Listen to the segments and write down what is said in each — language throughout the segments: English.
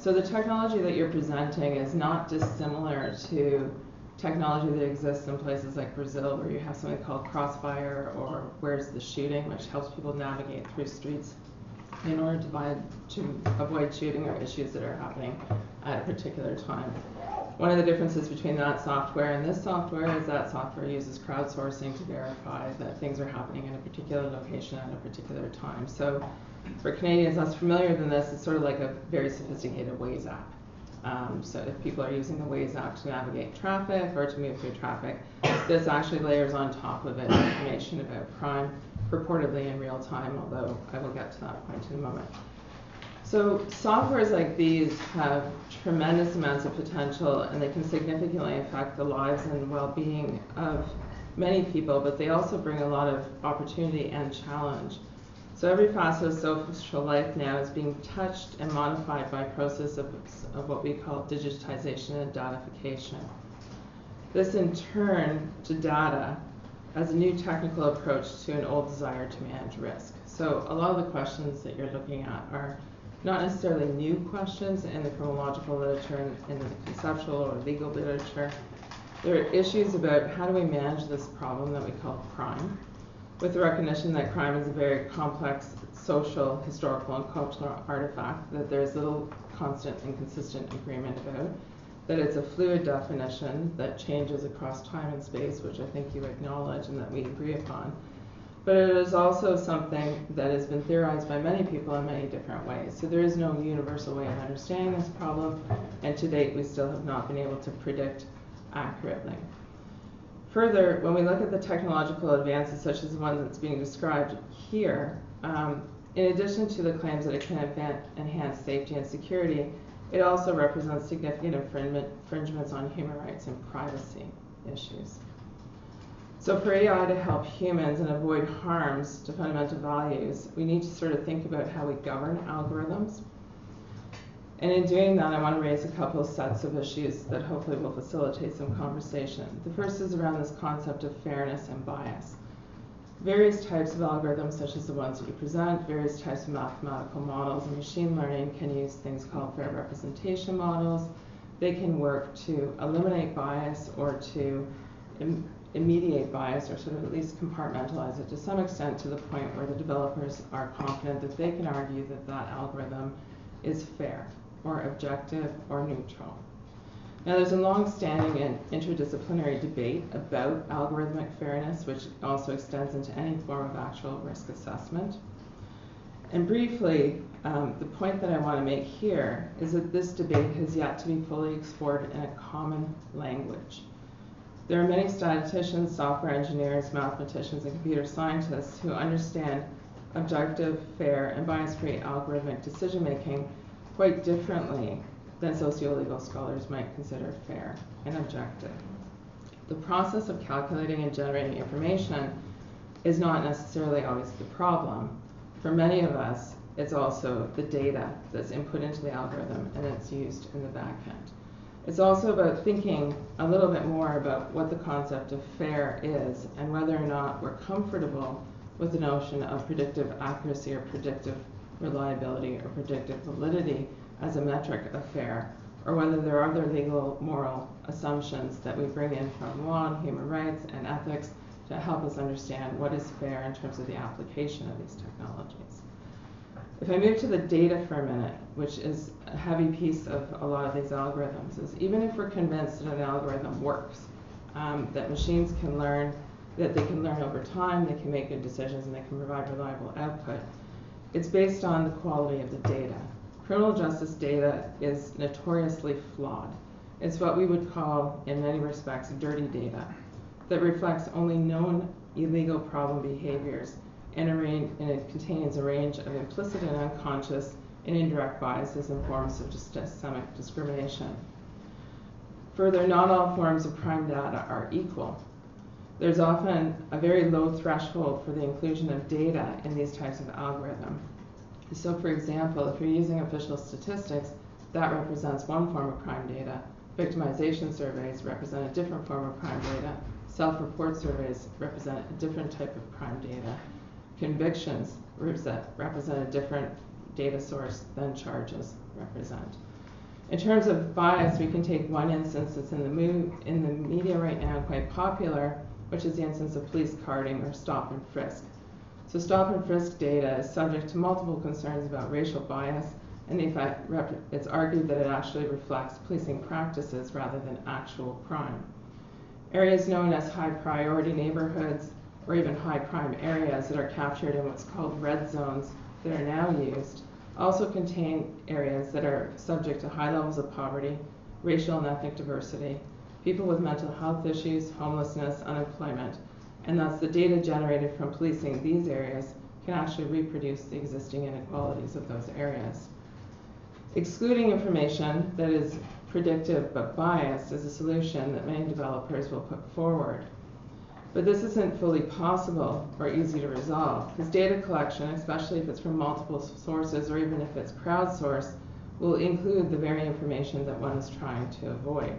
So the technology that you're presenting is not dissimilar to technology that exists in places like Brazil, where you have something called Crossfire or Where's the Shooting, which helps people navigate through streets in order to, buy, to avoid shooting or issues that are happening at a particular time. One of the differences between that software and this software is that software uses crowdsourcing to verify that things are happening in a particular location at a particular time. So for Canadians less familiar than this, it's sort of like a very sophisticated Waze app. Um, so if people are using the Waze app to navigate traffic or to move through traffic, this actually layers on top of it information about crime, purportedly in real time, although I will get to that point in a moment. So softwares like these have tremendous amounts of potential and they can significantly affect the lives and well-being of many people, but they also bring a lot of opportunity and challenge. So every facet of social life now is being touched and modified by process of, of what we call digitization and datafication. This in turn to data as a new technical approach to an old desire to manage risk. So a lot of the questions that you're looking at are not necessarily new questions in the criminological literature and in the conceptual or legal literature. There are issues about how do we manage this problem that we call crime, with the recognition that crime is a very complex social, historical, and cultural artifact that there's little constant and consistent agreement about, that it's a fluid definition that changes across time and space, which I think you acknowledge and that we agree upon, but it is also something that has been theorized by many people in many different ways. So there is no universal way of understanding this problem, and to date we still have not been able to predict accurately. Further, when we look at the technological advances such as the one that's being described here, um, in addition to the claims that it can enhance safety and security, it also represents significant infringements on human rights and privacy issues. So for AI to help humans and avoid harms to fundamental values, we need to sort of think about how we govern algorithms. And in doing that, I want to raise a couple sets of issues that hopefully will facilitate some conversation. The first is around this concept of fairness and bias. Various types of algorithms, such as the ones that you present, various types of mathematical models and machine learning can use things called fair representation models. They can work to eliminate bias or to immediate bias or sort of at least compartmentalize it to some extent to the point where the developers are confident that they can argue that that algorithm is fair or objective or neutral. Now there's a long-standing and interdisciplinary debate about algorithmic fairness, which also extends into any form of actual risk assessment. And briefly, um, the point that I want to make here is that this debate has yet to be fully explored in a common language. There are many statisticians, software engineers, mathematicians, and computer scientists who understand objective, fair, and bias-free algorithmic decision-making quite differently than socio-legal scholars might consider fair and objective. The process of calculating and generating information is not necessarily always the problem. For many of us, it's also the data that's input into the algorithm and it's used in the back end. It's also about thinking a little bit more about what the concept of fair is and whether or not we're comfortable with the notion of predictive accuracy or predictive reliability or predictive validity as a metric of fair, or whether there are other legal moral assumptions that we bring in from law and human rights and ethics to help us understand what is fair in terms of the application of these technologies. If I move to the data for a minute, which is a heavy piece of a lot of these algorithms, is even if we're convinced that an algorithm works, um, that machines can learn, that they can learn over time, they can make good decisions, and they can provide reliable output, it's based on the quality of the data. Criminal justice data is notoriously flawed. It's what we would call, in many respects, dirty data that reflects only known illegal problem behaviors and, and it contains a range of implicit and unconscious and indirect biases and forms of systemic discrimination. Further, not all forms of crime data are equal. There's often a very low threshold for the inclusion of data in these types of algorithm. So for example, if you're using official statistics, that represents one form of crime data. Victimization surveys represent a different form of crime data. Self-report surveys represent a different type of crime data convictions represent, represent a different data source than charges represent. In terms of bias, we can take one instance that's in the, mo- in the media right now, quite popular, which is the instance of police carding or stop and frisk. So stop and frisk data is subject to multiple concerns about racial bias, and in fact, it's argued that it actually reflects policing practices rather than actual crime. Areas known as high priority neighborhoods or even high crime areas that are captured in what's called red zones that are now used also contain areas that are subject to high levels of poverty, racial and ethnic diversity, people with mental health issues, homelessness, unemployment, and thus the data generated from policing these areas can actually reproduce the existing inequalities of those areas. Excluding information that is predictive but biased is a solution that many developers will put forward. But this isn't fully possible or easy to resolve because data collection, especially if it's from multiple sources or even if it's crowdsourced, will include the very information that one is trying to avoid.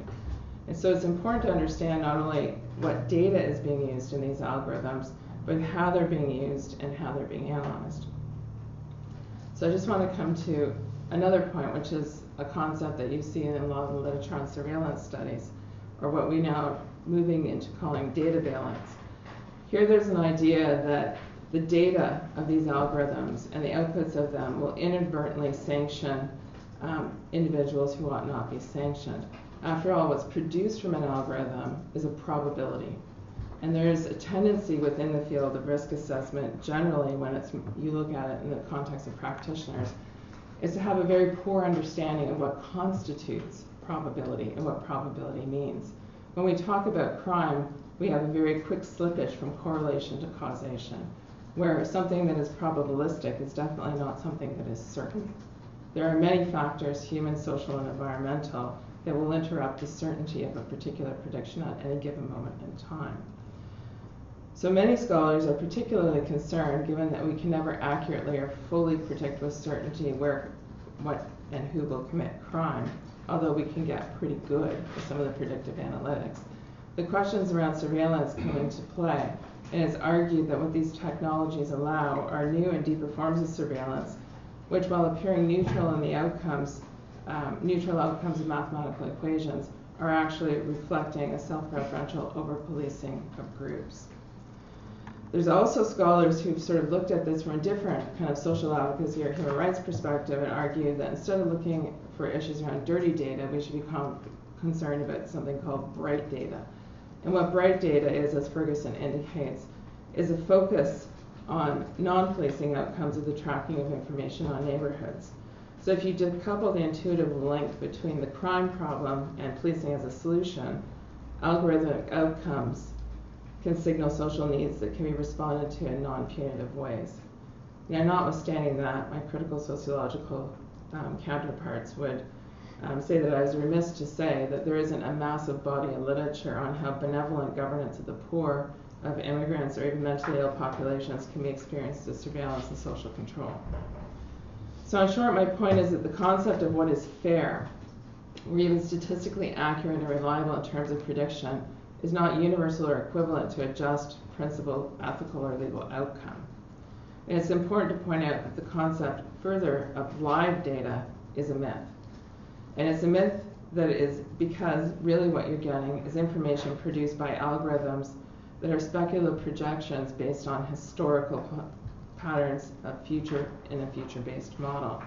And so it's important to understand not only what data is being used in these algorithms, but how they're being used and how they're being analyzed. So I just want to come to another point, which is a concept that you see in a lot of the literature on surveillance studies, or what we now moving into calling dataveillance. Here there's an idea that the data of these algorithms and the outputs of them will inadvertently sanction um, individuals who ought not be sanctioned. After all, what's produced from an algorithm is a probability. And there's a tendency within the field of risk assessment, generally, when it's, you look at it in the context of practitioners, is to have a very poor understanding of what constitutes probability and what probability means. When we talk about crime, we have a very quick slippage from correlation to causation, where something that is probabilistic is definitely not something that is certain. There are many factors, human, social, and environmental, that will interrupt the certainty of a particular prediction at any given moment in time. So many scholars are particularly concerned, given that we can never accurately or fully predict with certainty where, what, and who will commit crime, although we can get pretty good with some of the predictive analytics. The questions around surveillance come into play, and it's argued that what these technologies allow are new and deeper forms of surveillance, which, while appearing neutral in the outcomes, um, neutral outcomes of mathematical equations, are actually reflecting a self-referential over-policing of groups. There's also scholars who've sort of looked at this from a different kind of social advocacy or human rights perspective and argued that instead of looking for issues around dirty data, we should be concerned about something called bright data. And what bright data is, as Ferguson indicates, is a focus on non-policing outcomes of the tracking of information on neighborhoods. So if you decouple the intuitive link between the crime problem and policing as a solution, algorithmic outcomes can signal social needs that can be responded to in non-punitive ways. Now, notwithstanding that, my critical sociological um, counterparts would um, say that I was remiss to say that there isn't a massive body of literature on how benevolent governance of the poor, of immigrants, or even mentally ill populations can be experienced as surveillance and social control. So, in short, my point is that the concept of what is fair, or even statistically accurate and reliable in terms of prediction, is not universal or equivalent to a just, principled, ethical, or legal outcome. And it's important to point out that the concept further of live data is a myth. And it's a myth that is because really what you're getting is information produced by algorithms that are speculative projections based on historical patterns of future in a future-based model.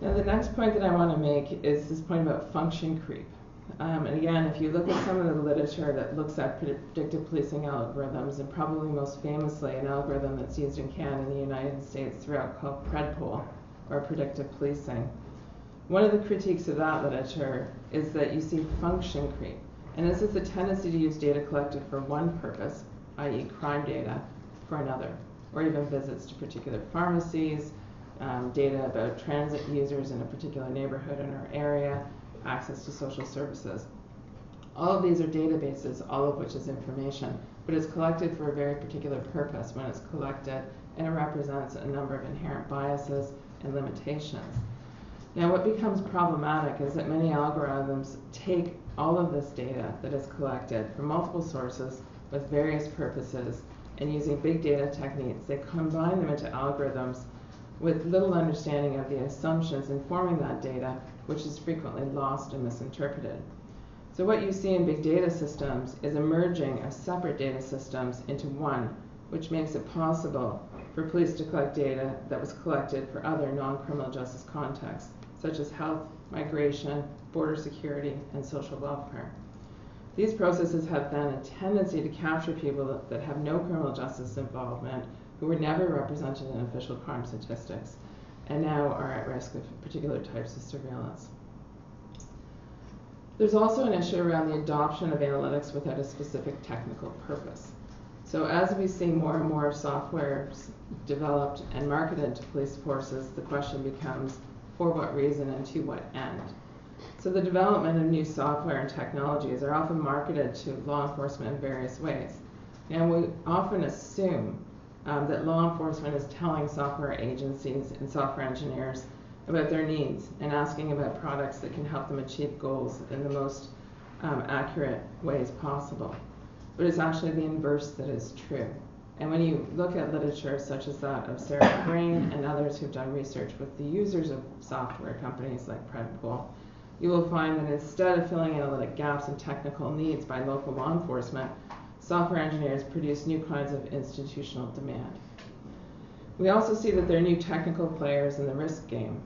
Now the next point that I want to make is this point about function creep. Um, and again, if you look at some of the literature that looks at predictive policing algorithms, and probably most famously an algorithm that's used in Canada and the United States throughout called PredPol, or predictive policing, one of the critiques of that literature is that you see function creep. And this is the tendency to use data collected for one purpose, i.e., crime data, for another, or even visits to particular pharmacies, um, data about transit users in a particular neighborhood in our area, access to social services. All of these are databases, all of which is information, but it's collected for a very particular purpose when it's collected, and it represents a number of inherent biases and limitations. Now, what becomes problematic is that many algorithms take all of this data that is collected from multiple sources with various purposes, and using big data techniques, they combine them into algorithms with little understanding of the assumptions informing that data, which is frequently lost and misinterpreted. So what you see in big data systems is a merging of separate data systems into one, which makes it possible for police to collect data that was collected for other non-criminal justice contexts, such as health, migration, border security, and social welfare. These processes have then a tendency to capture people that have no criminal justice involvement, who were never represented in official crime statistics, and now are at risk of particular types of surveillance. There's also an issue around the adoption of analytics without a specific technical purpose. So as we see more and more software developed and marketed to police forces, the question becomes for what reason and to what end? So the development of new software and technologies are often marketed to law enforcement in various ways. And we often assume um, that law enforcement is telling software agencies and software engineers about their needs and asking about products that can help them achieve goals in the most um, accurate ways possible. But it's actually the inverse that is true. And when you look at literature such as that of Sarah Green and others who've done research with the users of software companies like PredPol, you will find that instead of filling analytic gaps and technical needs by local law enforcement, software engineers produce new kinds of institutional demand. We also see that there are new technical players in the risk game.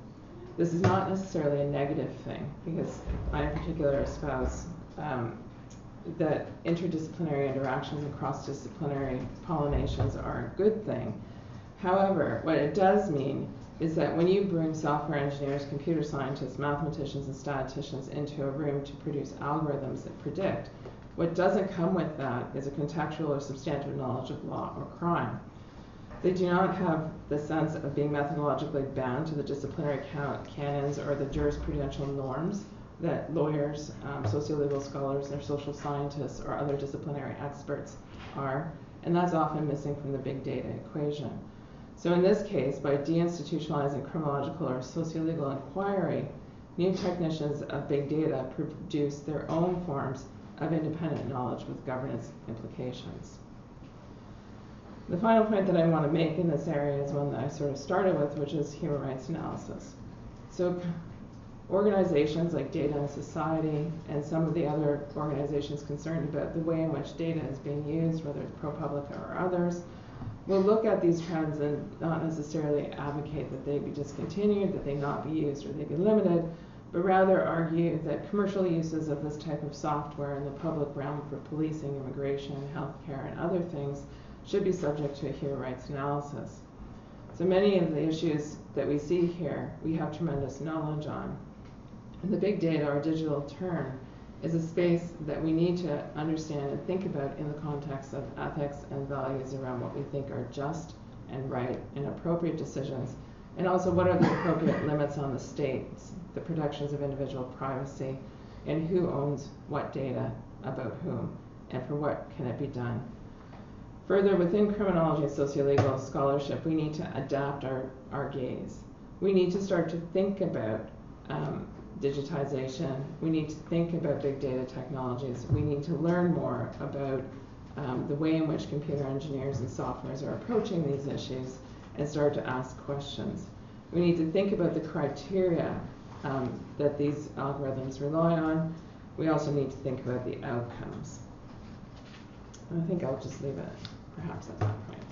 This is not necessarily a negative thing, because I in particular espouse um, that interdisciplinary interactions and cross-disciplinary pollinations are a good thing. However, what it does mean is that when you bring software engineers, computer scientists, mathematicians, and statisticians into a room to produce algorithms that predict, what doesn't come with that is a contextual or substantive knowledge of law or crime. They do not have the sense of being methodologically bound to the disciplinary canons or the jurisprudential norms that lawyers, um, sociolegal scholars, or social scientists, or other disciplinary experts are, and that's often missing from the big data equation. So in this case, by deinstitutionalizing criminological or sociolegal inquiry, new technicians of big data produce their own forms of independent knowledge with governance implications. The final point that I want to make in this area is one that I sort of started with, which is human rights analysis. So organizations like Data and Society and some of the other organizations concerned about the way in which data is being used, whether it's ProPublica or others, will look at these trends and not necessarily advocate that they be discontinued, that they not be used or they be limited, but rather argue that commercial uses of this type of software in the public realm for policing, immigration, healthcare, and other things should be subject to a human rights analysis. So many of the issues that we see here, we have tremendous knowledge on. And the big data or digital turn is a space that we need to understand and think about in the context of ethics and values around what we think are just and right and appropriate decisions, and also what are the appropriate limits on the states, the protections of individual privacy, and who owns what data about whom, and for what can it be done. Further, within criminology and sociolegal scholarship, we need to adapt our, our gaze. We need to start to think about um, digitization. We need to think about big data technologies. We need to learn more about um, the way in which computer engineers and softwares are approaching these issues and start to ask questions. We need to think about the criteria um, that these algorithms rely on. We also need to think about the outcomes. I think I'll just leave it perhaps at that point.